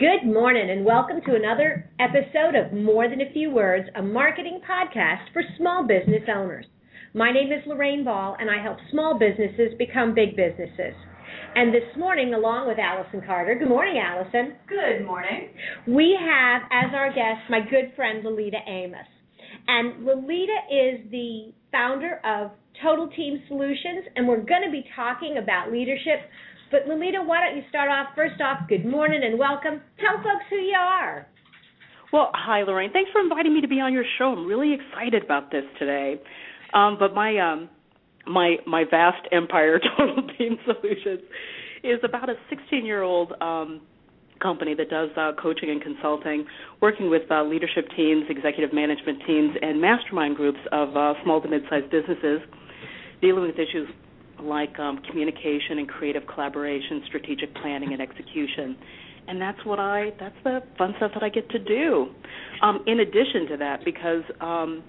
Good morning, and welcome to another episode of More Than a Few Words, a marketing podcast for small business owners. My name is Lorraine Ball, and I help small businesses become big businesses. And this morning, along with Allison Carter, good morning, Allison. Good morning. We have as our guest my good friend Lolita Amos. And Lolita is the founder of Total Team Solutions, and we're going to be talking about leadership but Lolita, why don't you start off? First off, good morning and welcome. Tell folks who you are. Well, hi Lorraine. Thanks for inviting me to be on your show. I'm really excited about this today. Um, but my um, my my vast empire, Total Team Solutions, is about a 16 year old um, company that does uh, coaching and consulting, working with uh, leadership teams, executive management teams, and mastermind groups of uh, small to mid sized businesses dealing with issues like um, communication and creative collaboration, strategic planning and execution. And that's what I that's the fun stuff that I get to do. Um, in addition to that, because um,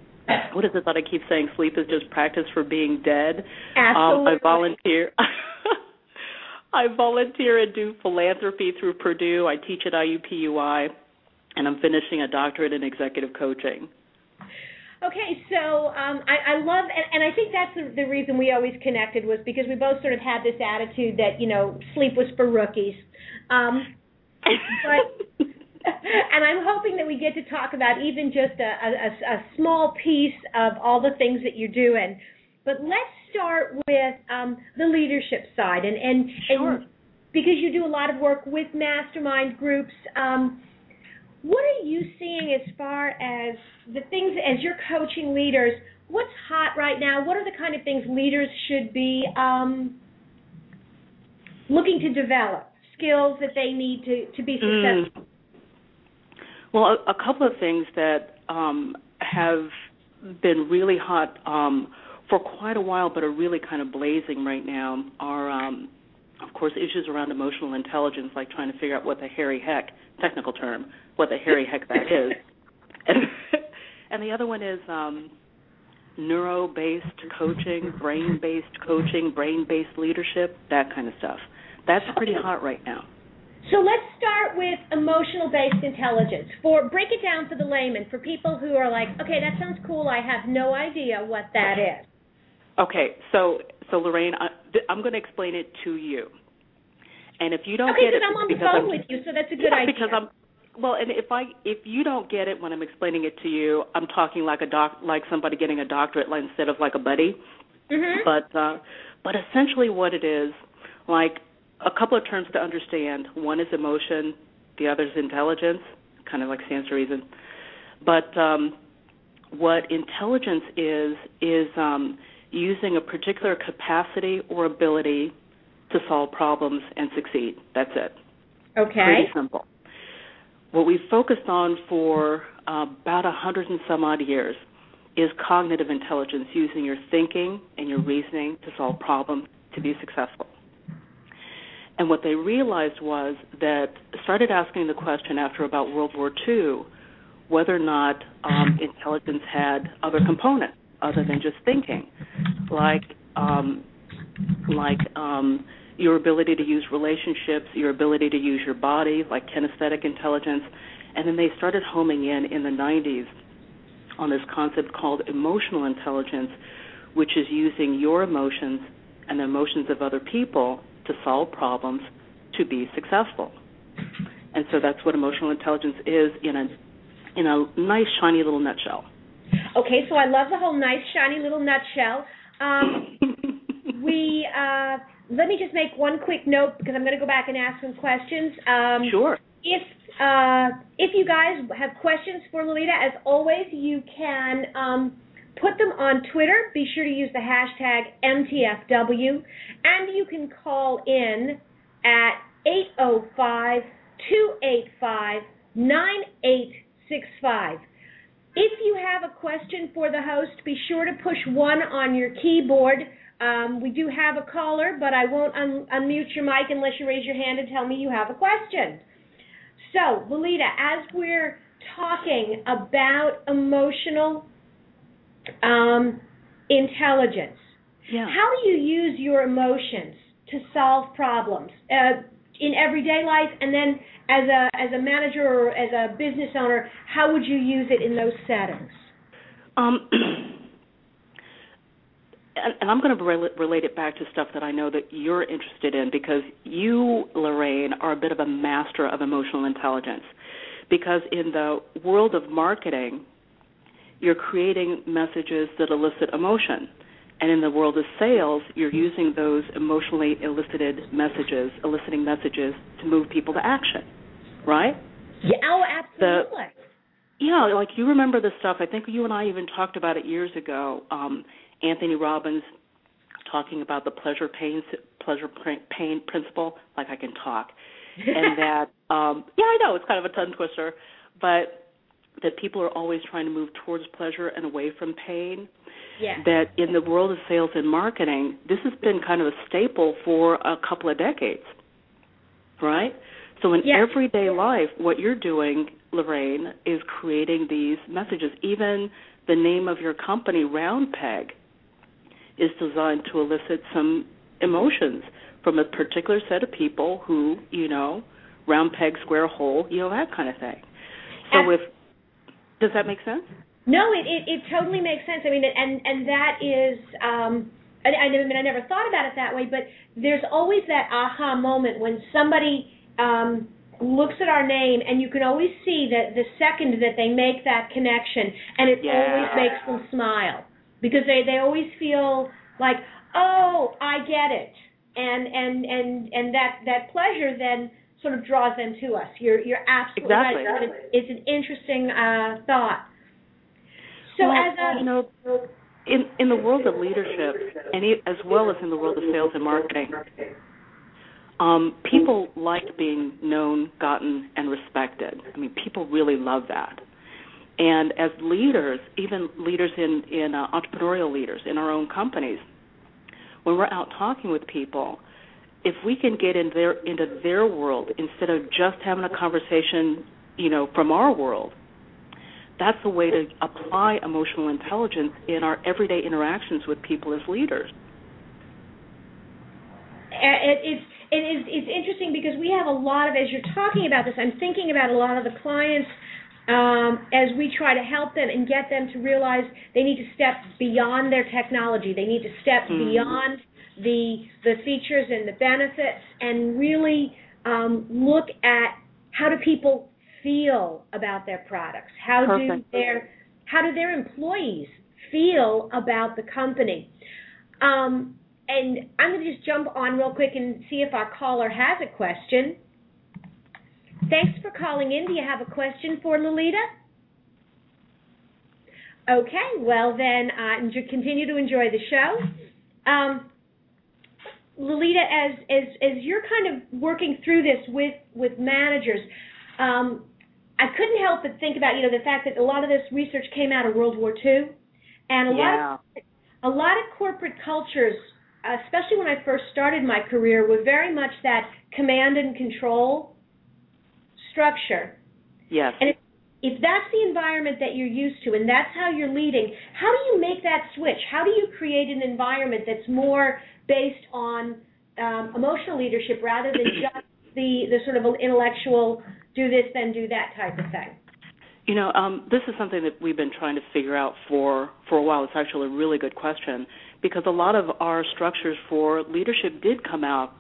what is it that I keep saying? Sleep is just practice for being dead. Absolutely. Um, I volunteer. I volunteer and do philanthropy through Purdue. I teach at IUPUI, and I'm finishing a doctorate in executive coaching. Okay, so um, I, I love, and, and I think that's the, the reason we always connected was because we both sort of had this attitude that you know sleep was for rookies. Um, but and I'm hoping that we get to talk about even just a, a, a small piece of all the things that you're doing. But let's start with um, the leadership side, and and, sure. and because you do a lot of work with mastermind groups. Um, what are you seeing as far as the things as you're coaching leaders? What's hot right now? What are the kind of things leaders should be um, looking to develop? Skills that they need to, to be Mm. successful? Well, a, a couple of things that um, have been really hot um, for quite a while, but are really kind of blazing right now, are, um, of course, issues around emotional intelligence, like trying to figure out what the hairy heck, technical term, what the hairy heck that is. And, and the other one is um, neuro-based coaching, brain-based coaching, brain-based leadership, that kind of stuff. That's pretty hot right now. So let's start with emotional based intelligence. For break it down for the layman, for people who are like, okay, that sounds cool. I have no idea what that is. Okay, so so Lorraine, I, I'm going to explain it to you. And if you don't Okay, get it, I'm on the phone I'm, with you, so that's a good yeah, idea. because I'm well, and if I if you don't get it when I'm explaining it to you, I'm talking like a doc like somebody getting a doctorate instead of like a buddy. mm-hmm. But uh, but essentially, what it is, like a couple of terms to understand. One is emotion, the other is intelligence, kind of like stands to reason. But um, what intelligence is is um, using a particular capacity or ability to solve problems and succeed. That's it. Okay. Pretty simple. What we've focused on for uh, about a hundred and some odd years is cognitive intelligence, using your thinking and your reasoning to solve problems to be successful. And what they realized was that started asking the question after about World War II whether or not um, intelligence had other components other than just thinking, like um, like um, your ability to use relationships, your ability to use your body, like kinesthetic intelligence, and then they started homing in in the 90s on this concept called emotional intelligence, which is using your emotions and the emotions of other people to solve problems to be successful. And so that's what emotional intelligence is in a in a nice shiny little nutshell. Okay, so I love the whole nice, shiny little nutshell. Um, we uh, let me just make one quick note because I'm going to go back and ask some questions. Um, sure. If uh, if you guys have questions for Lolita, as always, you can um, put them on Twitter. Be sure to use the hashtag MTFW, and you can call in at 805 285 9865. If you have a question for the host, be sure to push one on your keyboard. Um, we do have a caller, but I won't un- unmute your mic unless you raise your hand and tell me you have a question. So, Lolita, as we're talking about emotional um, intelligence, Yeah. how do you use your emotions to solve problems? Uh, in everyday life, and then as a as a manager or as a business owner, how would you use it in those settings? Um, and, and, I'm going to re- relate it back to stuff that I know that you're interested in because you, Lorraine, are a bit of a master of emotional intelligence. Because in the world of marketing, you're creating messages that elicit emotion. And in the world of sales, you're using those emotionally elicited messages, eliciting messages to move people to action, right? Yeah, oh, absolutely. The, yeah, like you remember the stuff. I think you and I even talked about it years ago. Um, Anthony Robbins talking about the pleasure pain pleasure pain principle. Like I can talk, and that um, yeah, I know it's kind of a tongue twister, but that people are always trying to move towards pleasure and away from pain. Yeah. That in the world of sales and marketing, this has been kind of a staple for a couple of decades, right? So in yeah. everyday life, what you're doing, Lorraine, is creating these messages. Even the name of your company, Round Peg, is designed to elicit some emotions from a particular set of people who, you know, round peg, square hole, you know, that kind of thing. So with does that make sense? No, it, it, it totally makes sense. I mean, and and that is, um, I, I mean, I never thought about it that way, but there's always that aha moment when somebody um, looks at our name, and you can always see that the second that they make that connection, and it yeah. always makes them smile because they they always feel like, oh, I get it, and and and and that that pleasure then sort of draws them to us. You're you're absolutely exactly. right. It's, it's an interesting uh, thought. So well, as a you know, in in the world of leadership, and as well as in the world of sales and marketing, um, people like being known, gotten, and respected. I mean, people really love that. And as leaders, even leaders in in uh, entrepreneurial leaders in our own companies, when we're out talking with people, if we can get in their into their world instead of just having a conversation, you know, from our world, that's a way to apply emotional intelligence in our everyday interactions with people as leaders. It, it's it is it's interesting because we have a lot of as you're talking about this, I'm thinking about a lot of the clients um, as we try to help them and get them to realize they need to step beyond their technology. They need to step mm-hmm. beyond the the features and the benefits and really um, look at how do people feel about their products? How Perfect. do their how do their employees feel about the company? Um, and I'm going to just jump on real quick and see if our caller has a question. Thanks for calling in. Do you have a question for Lolita? Okay, well then, uh, continue to enjoy the show. Um, Lolita, as as as you're kind of working through this with with managers, um, I couldn't help but think about you know the fact that a lot of this research came out of World War II, and a yeah. lot of a lot of corporate cultures, especially when I first started my career, were very much that command and control structure. Yes. And if, if that's the environment that you're used to and that's how you're leading, how do you make that switch? How do you create an environment that's more based on um, emotional leadership rather than just the, the sort of intellectual do this, then do that type of thing? You know, um, this is something that we've been trying to figure out for for a while. It's actually a really good question because a lot of our structures for leadership did come out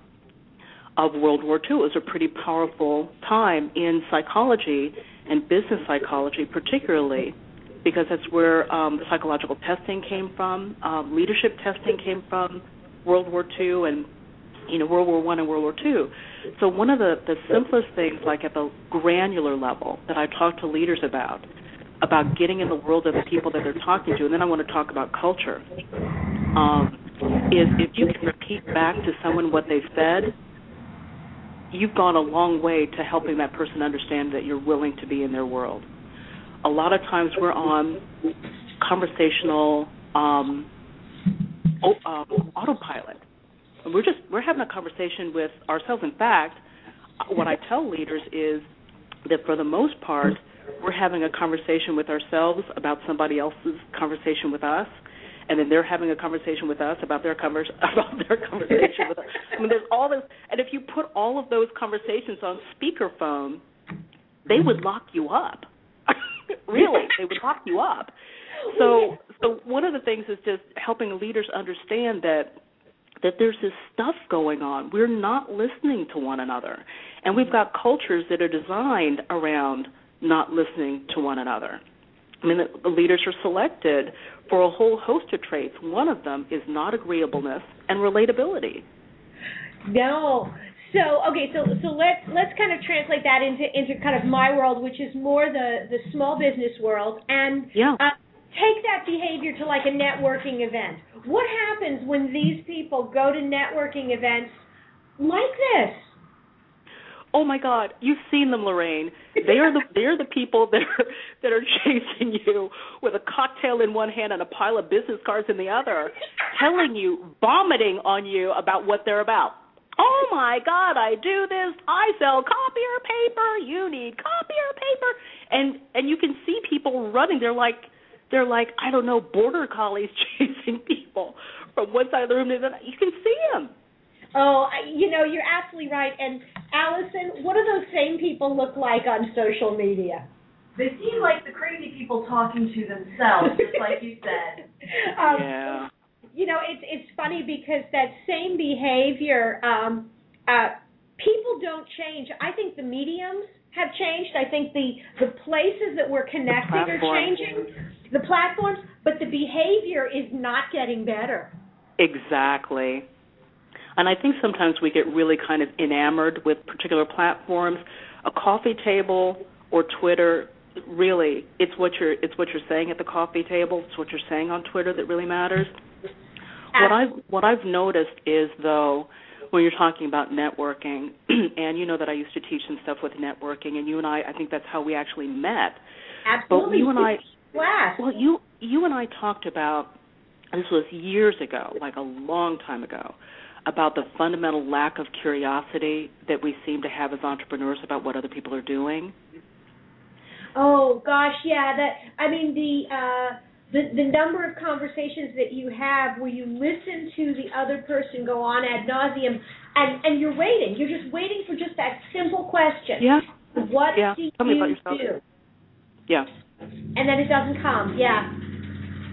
of World War II. It was a pretty powerful time in psychology and business psychology, particularly because that's where um, psychological testing came from, um, leadership testing came from World War II, and you know World War One and World War Two. So one of the the simplest things, like at the granular level, that I talk to leaders about, about getting in the world of the people that they're talking to, and then I want to talk about culture. Um, is if you can repeat back to someone what they've said you've gone a long way to helping that person understand that you're willing to be in their world. A lot of times we're on conversational um, um, autopilot. And we're just we're having a conversation with ourselves. In fact, what I tell leaders is that for the most part, we're having a conversation with ourselves about somebody else's conversation with us, and then they're having a conversation with us about their convers about their conversation with us. I mean, there's all this, and if you put all of those conversations on speakerphone, they would lock you up. really, they would lock you up. So, so one of the things is just helping leaders understand that that there's this stuff going on. We're not listening to one another. And we've got cultures that are designed around not listening to one another. I mean, the leaders are selected for a whole host of traits. One of them is not agreeableness and relatability. No. So okay, so so let's let's kind of translate that into into kind of my world, which is more the the small business world, and yeah. Uh, take that behavior to like a networking event. What happens when these people go to networking events like this? Oh my God, you've seen them, Lorraine. They are the they are the people that are that are chasing you with a cocktail in one hand and a pile of business cards in the other, telling you, vomiting on you about what they're about. Oh my God, I do this. I sell copier paper. You need copier paper, and and you can see people running. They're like they're like I don't know border collies chasing people from one side of the room to the other. You can see them. Oh, you know, you're absolutely right. And Allison, what do those same people look like on social media? They seem like the crazy people talking to themselves, just like you said. Um, yeah. You know, it's it's funny because that same behavior, um, uh, people don't change. I think the mediums have changed. I think the the places that we're connecting are changing the platforms, but the behavior is not getting better. Exactly. And I think sometimes we get really kind of enamored with particular platforms. A coffee table or Twitter really it's what you're it's what you're saying at the coffee table, it's what you're saying on Twitter that really matters. What I've what I've noticed is though when you're talking about networking, and you know that I used to teach some stuff with networking, and you and I, I think that's how we actually met. Absolutely. But you and I. Well, you you and I talked about this was years ago, like a long time ago, about the fundamental lack of curiosity that we seem to have as entrepreneurs about what other people are doing. Oh gosh, yeah. That I mean the uh, the the number of conversations that you have where you listen to the other person go on ad nauseum, and and you're waiting. You're just waiting for just that simple question. Yeah. What yeah. do Tell you me about yourself. do? Yeah and then it doesn't come. Yeah.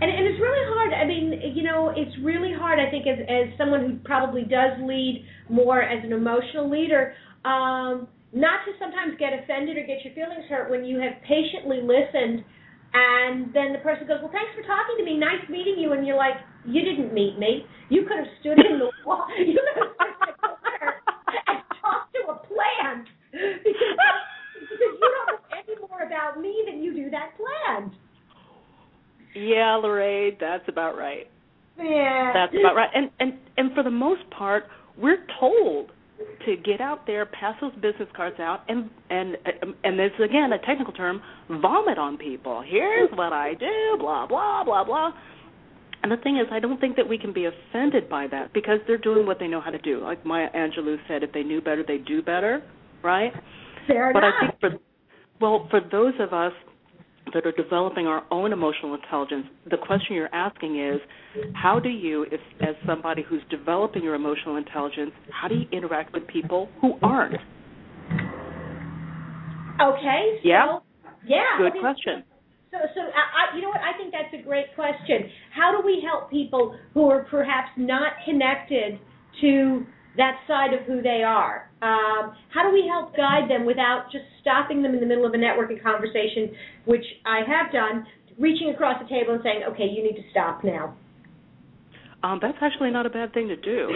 And, and it's really hard. I mean, you know, it's really hard. I think as as someone who probably does lead more as an emotional leader, um, not to sometimes get offended or get your feelings hurt when you have patiently listened, and then the person goes, "Well, thanks for talking to me. Nice meeting you," and you're like, "You didn't meet me. You could have stood in the wall. You could have stood in the corner and talked to a plant because." because you don't know any more about me than you do that plant. Yeah, Lorraine, that's about right. Yeah. That's about right. And and and for the most part, we're told to get out there, pass those business cards out, and and and this again a technical term, vomit on people. Here's what I do, blah blah blah blah. And the thing is, I don't think that we can be offended by that because they're doing what they know how to do. Like Maya Angelou said, if they knew better, they'd do better, right? Fair but enough. I think for well, for those of us that are developing our own emotional intelligence, the question you're asking is, how do you, if as somebody who's developing your emotional intelligence, how do you interact with people who aren't? Okay. So, yeah. Yeah. Good I mean, question. So, so I, you know what? I think that's a great question. How do we help people who are perhaps not connected to that side of who they are? Um, how do we help guide them without just stopping them in the middle of a networking conversation, which I have done, reaching across the table and saying, "Okay, you need to stop now." Um, that's actually not a bad thing to do.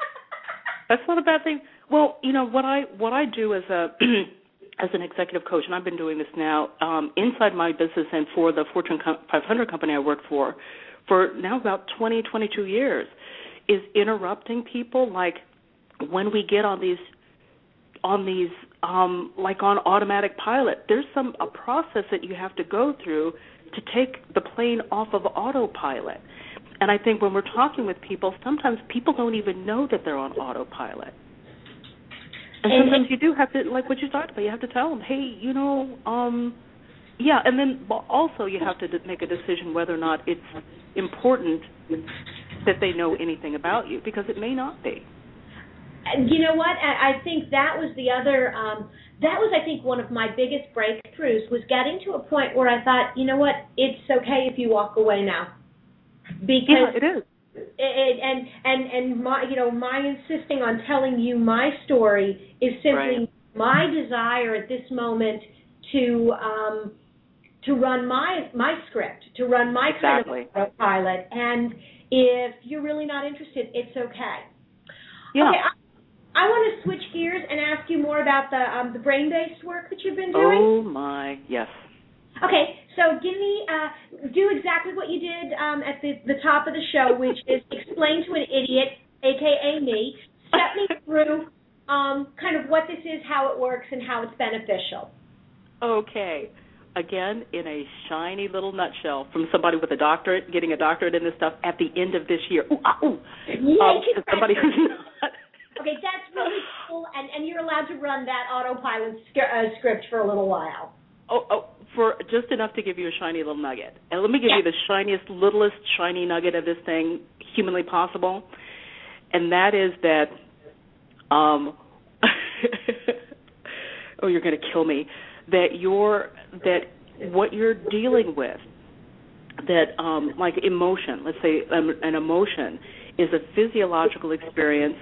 that's not a bad thing. Well, you know what I what I do as a as an executive coach, and I've been doing this now um, inside my business and for the Fortune 500 company I work for for now about 20, 22 years is interrupting people like when we get on these on these um like on automatic pilot there's some a process that you have to go through to take the plane off of autopilot. And i think when we're talking with people sometimes people don't even know that they're on autopilot. And sometimes you do have to like what you talked about you have to tell them hey you know um yeah, and then also you have to make a decision whether or not it's important that they know anything about you because it may not be. You know what? I think that was the other. Um, that was, I think, one of my biggest breakthroughs was getting to a point where I thought, you know what? It's okay if you walk away now, because yeah, it is. It, and and and my you know my insisting on telling you my story is simply right. my desire at this moment to um to run my my script to run my exactly. kind of pilot and if you're really not interested it's okay yeah okay I, I want to switch gears and ask you more about the um, the brain based work that you've been doing oh my yes Okay, so give me, uh, do exactly what you did um, at the, the top of the show, which is explain to an idiot, aka me, step me through um, kind of what this is, how it works, and how it's beneficial. Okay. Again, in a shiny little nutshell, from somebody with a doctorate, getting a doctorate in this stuff at the end of this year. Ooh, ah, ooh. um, somebody who's not. Okay, that's really cool, and, and you're allowed to run that autopilot sc- uh, script for a little while. Oh, oh, for just enough to give you a shiny little nugget. And let me give yeah. you the shiniest, littlest shiny nugget of this thing humanly possible, and that is that. Um, oh, you're going to kill me. That you're that what you're dealing with, that um, like emotion. Let's say um, an emotion is a physiological experience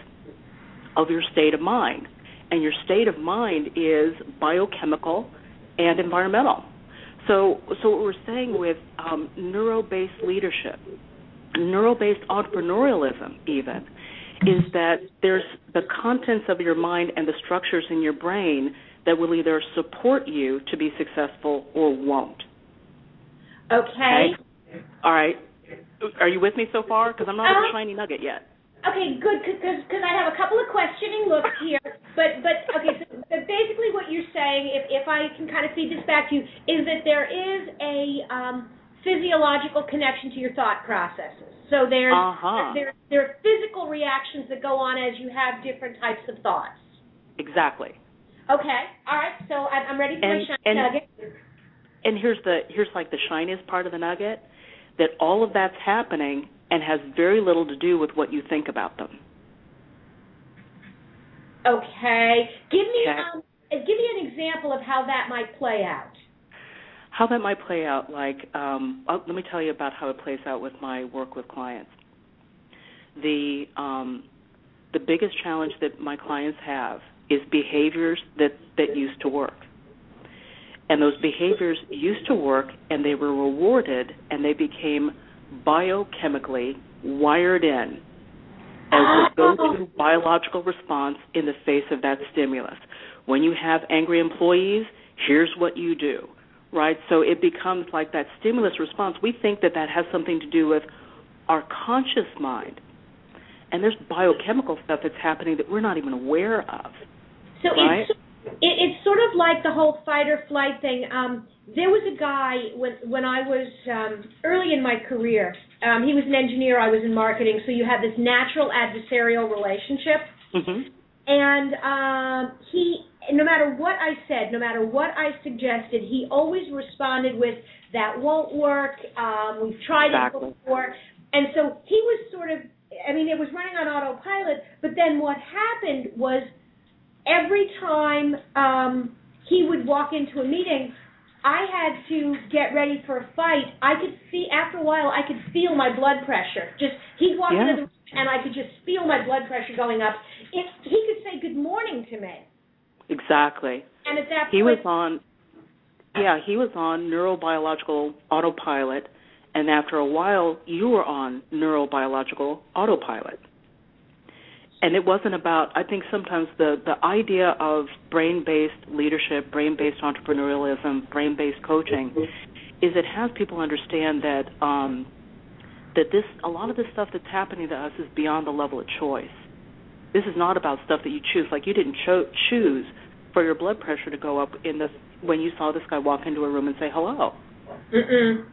of your state of mind, and your state of mind is biochemical and environmental. So, so what we're saying with um, neuro-based leadership, neuro-based entrepreneurialism, even, is that there's the contents of your mind and the structures in your brain that will either support you to be successful or won't. Okay. okay? All right. Are you with me so far? Because I'm not uh, a shiny nugget yet. Okay, good, because I have a couple of questioning looks here. But but okay, so but basically what you're saying, if if I can kind of feed this back to you, is that there is a um, physiological connection to your thought processes. So there's uh-huh. there there are physical reactions that go on as you have different types of thoughts. Exactly. Okay. All right. So I'm, I'm ready for and, my shiny and, nugget. And here's the here's like the shiniest part of the nugget that all of that's happening and has very little to do with what you think about them. Okay. Give me okay. um, give me an example of how that might play out. How that might play out, like um, let me tell you about how it plays out with my work with clients. The um, the biggest challenge that my clients have is behaviors that that used to work. And those behaviors used to work and they were rewarded and they became biochemically wired in as the go-to biological response in the face of that stimulus. When you have angry employees, here's what you do, right? So it becomes like that stimulus response. We think that that has something to do with our conscious mind. And there's biochemical stuff that's happening that we're not even aware of. So right? it's it, it's sort of like the whole fight or flight thing. Um, there was a guy when when I was um, early in my career. Um, he was an engineer. I was in marketing. So you have this natural adversarial relationship. Mm-hmm. And um, he, no matter what I said, no matter what I suggested, he always responded with, "That won't work. Um, we've tried exactly. it before." And so he was sort of, I mean, it was running on autopilot. But then what happened was every time um, he would walk into a meeting, I had to get ready for a fight. I could see after a while I could feel my blood pressure. Just he'd walk yeah. into the room and I could just feel my blood pressure going up. If he could say good morning to me. Exactly. And at that he point, was on yeah, he was on neurobiological autopilot and after a while you were on neurobiological autopilot and it wasn't about i think sometimes the the idea of brain based leadership brain based entrepreneurialism brain based coaching is it has people understand that um that this a lot of the stuff that's happening to us is beyond the level of choice. This is not about stuff that you choose. Like you didn't cho- choose for your blood pressure to go up in this when you saw this guy walk into a room and say hello. Mm-mm.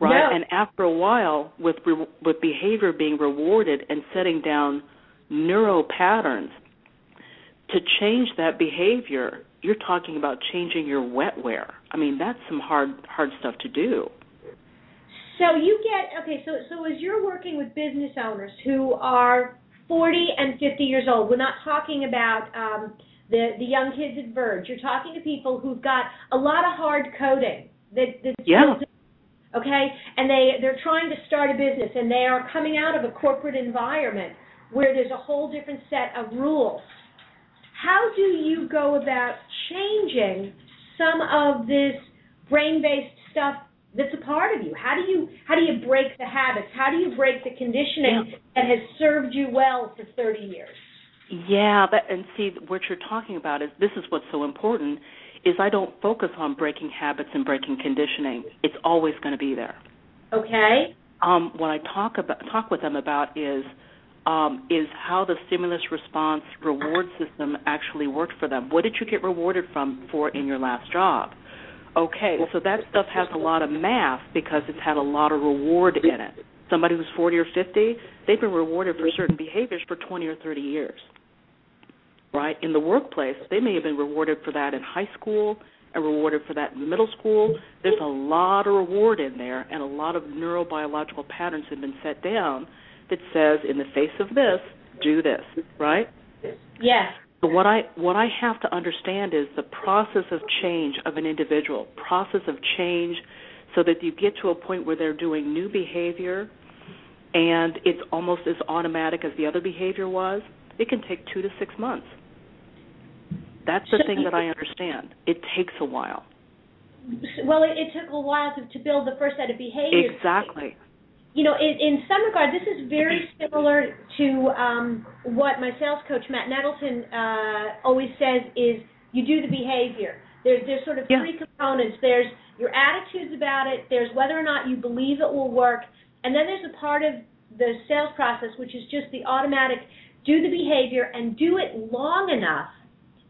right? No. and after a while with re- with behavior being rewarded and setting down neural patterns to change that behavior you're talking about changing your wetware. I mean, that's some hard hard stuff to do. So you get okay. So so as you're working with business owners who are 40 and 50 years old, we're not talking about um, the the young kids at Verge. You're talking to people who've got a lot of hard coding that that's yeah. okay and they they're trying to start a business and they are coming out of a corporate environment where there's a whole different set of rules how do you go about changing some of this brain-based stuff that's a part of you how do you how do you break the habits how do you break the conditioning yeah. that has served you well for 30 years yeah but and see what you're talking about is this is what's so important is I don't focus on breaking habits and breaking conditioning. It's always going to be there. Okay. Um, what I talk about talk with them about is um, is how the stimulus response reward system actually worked for them. What did you get rewarded from for in your last job? Okay, so that stuff has a lot of math because it's had a lot of reward in it. Somebody who's 40 or 50, they've been rewarded for certain behaviors for 20 or 30 years right? In the workplace, they may have been rewarded for that in high school and rewarded for that in middle school. There's a lot of reward in there, and a lot of neurobiological patterns have been set down that says, in the face of this, do this, right? Yes. What I what I have to understand is the process of change of an individual, process of change, so that you get to a point where they're doing new behavior, and it's almost as automatic as the other behavior was. It can take two to six months that's the thing that I understand. It takes a while. Well, it, it took a while to, to build the first set of behaviors. Exactly. You know, in, in some regard, this is very similar to um, what my sales coach Matt Nettleton uh, always says: is you do the behavior. There's there's sort of yeah. three components. There's your attitudes about it. There's whether or not you believe it will work, and then there's a part of the sales process which is just the automatic do the behavior and do it long enough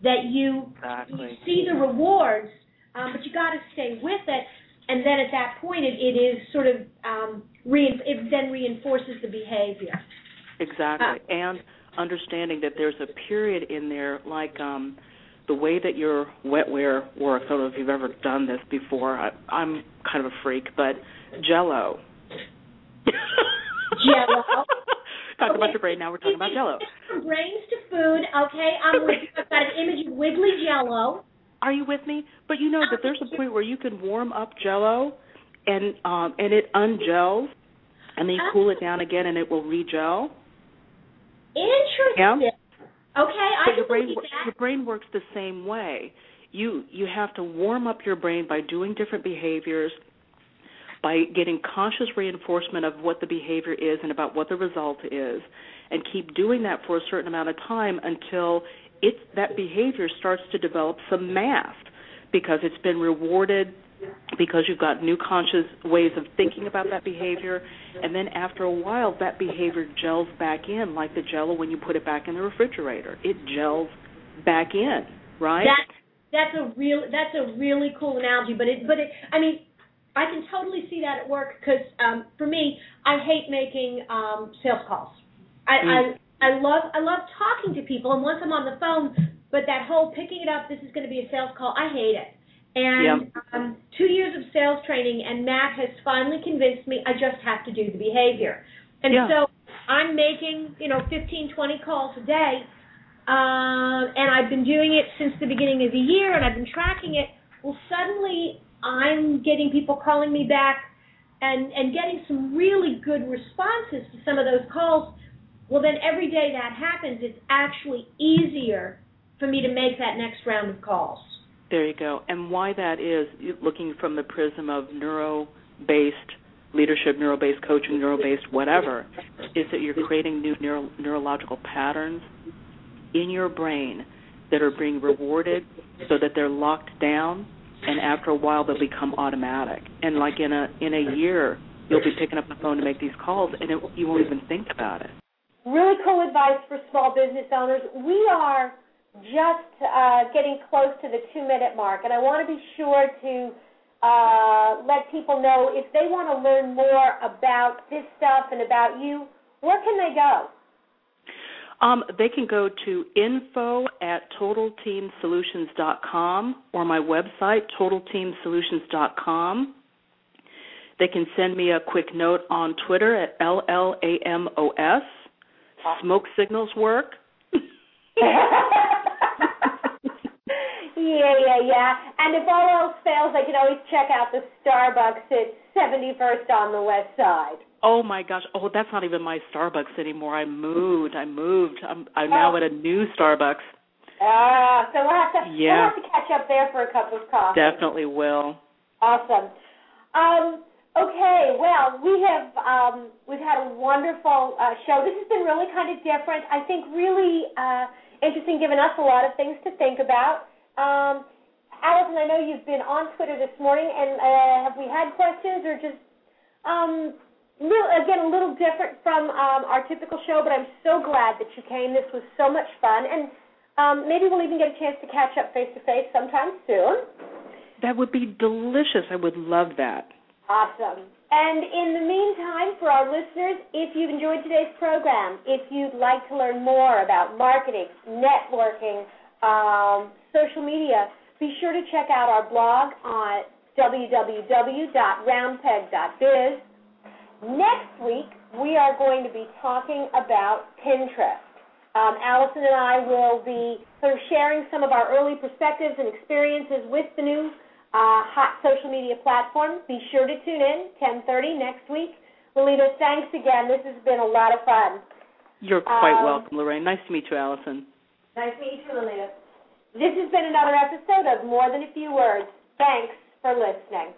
that you, exactly. you see the rewards, um, but you got to stay with it. And then at that point, it, it is sort of um, re- it then reinforces the behavior. Exactly, uh, and understanding that there's a period in there, like um, the way that your wetware works. I don't know if you've ever done this before. I, I'm kind of a freak, but Jello. Jello. Talk okay. about your brain. Now we're talking about Jello. From brains to food. Okay, I'm with. I've got an image of wiggly Jello. Are you with me? But you know that there's a point where you can warm up Jello, and um and it ungels, and then you cool it down again, and it will regel. Interesting. Yeah. Okay, I but your brain your brain works the same way. You you have to warm up your brain by doing different behaviors, by getting conscious reinforcement of what the behavior is and about what the result is, and keep doing that for a certain amount of time until it that behavior starts to develop some math because it's been rewarded because you've got new conscious ways of thinking about that behavior and then after a while that behavior gels back in like the jello when you put it back in the refrigerator it gels back in right that that's a real that's a really cool analogy but it but it i mean I can totally see that at work because um, for me, I hate making um, sales calls. I. I love I love talking to people, and once I'm on the phone, but that whole picking it up, this is going to be a sales call, I hate it. And yep. um, two years of sales training, and Matt has finally convinced me I just have to do the behavior. And yeah. so I'm making you know 15, 20 calls a day, uh, and I've been doing it since the beginning of the year, and I've been tracking it. Well, suddenly I'm getting people calling me back and and getting some really good responses to some of those calls. Well, then every day that happens, it's actually easier for me to make that next round of calls. There you go. And why that is, looking from the prism of neuro-based leadership, neuro-based coaching, neuro-based whatever, is that you're creating new neuro- neurological patterns in your brain that are being rewarded so that they're locked down and after a while they'll become automatic. And like in a in a year, you'll be picking up the phone to make these calls, and it, you won't even think about it. Really cool advice for small business owners. We are just uh, getting close to the two minute mark, and I want to be sure to uh, let people know if they want to learn more about this stuff and about you, where can they go? Um, they can go to info at totalteamsolutions.com or my website, totalteamsolutions.com. They can send me a quick note on Twitter at LLAMOS. Smoke signals work. Yeah, yeah, yeah. And if all else fails, I can always check out the Starbucks at 71st on the west side. Oh my gosh! Oh, that's not even my Starbucks anymore. I moved. I moved. I'm, I'm now at a new Starbucks. Ah, so we'll have to Yeah. we'll have to catch up there for a cup of coffee. Definitely will. Awesome. Um, okay, well, we have um, we've had a wonderful uh, show. This has been really kind of different. I think really uh, interesting, given us a lot of things to think about. Um, Allison, I know you've been on Twitter this morning, and uh, have we had questions or just um, little, again a little different from um, our typical show? But I'm so glad that you came. This was so much fun, and um, maybe we'll even get a chance to catch up face to face sometime soon. That would be delicious. I would love that. Awesome. And in the meantime, for our listeners, if you've enjoyed today's program, if you'd like to learn more about marketing, networking, um, social media, be sure to check out our blog on www.roundpeg.biz. Next week, we are going to be talking about Pinterest. Um, Allison and I will be sort of sharing some of our early perspectives and experiences with the new uh, hot social media platform. Be sure to tune in 10:30 next week. Lolita, thanks again. This has been a lot of fun. You're quite Um, welcome, Lorraine. Nice to meet you, Allison. Nice to meet you Lolita. This has been another episode of More Than a Few Words. Thanks for listening.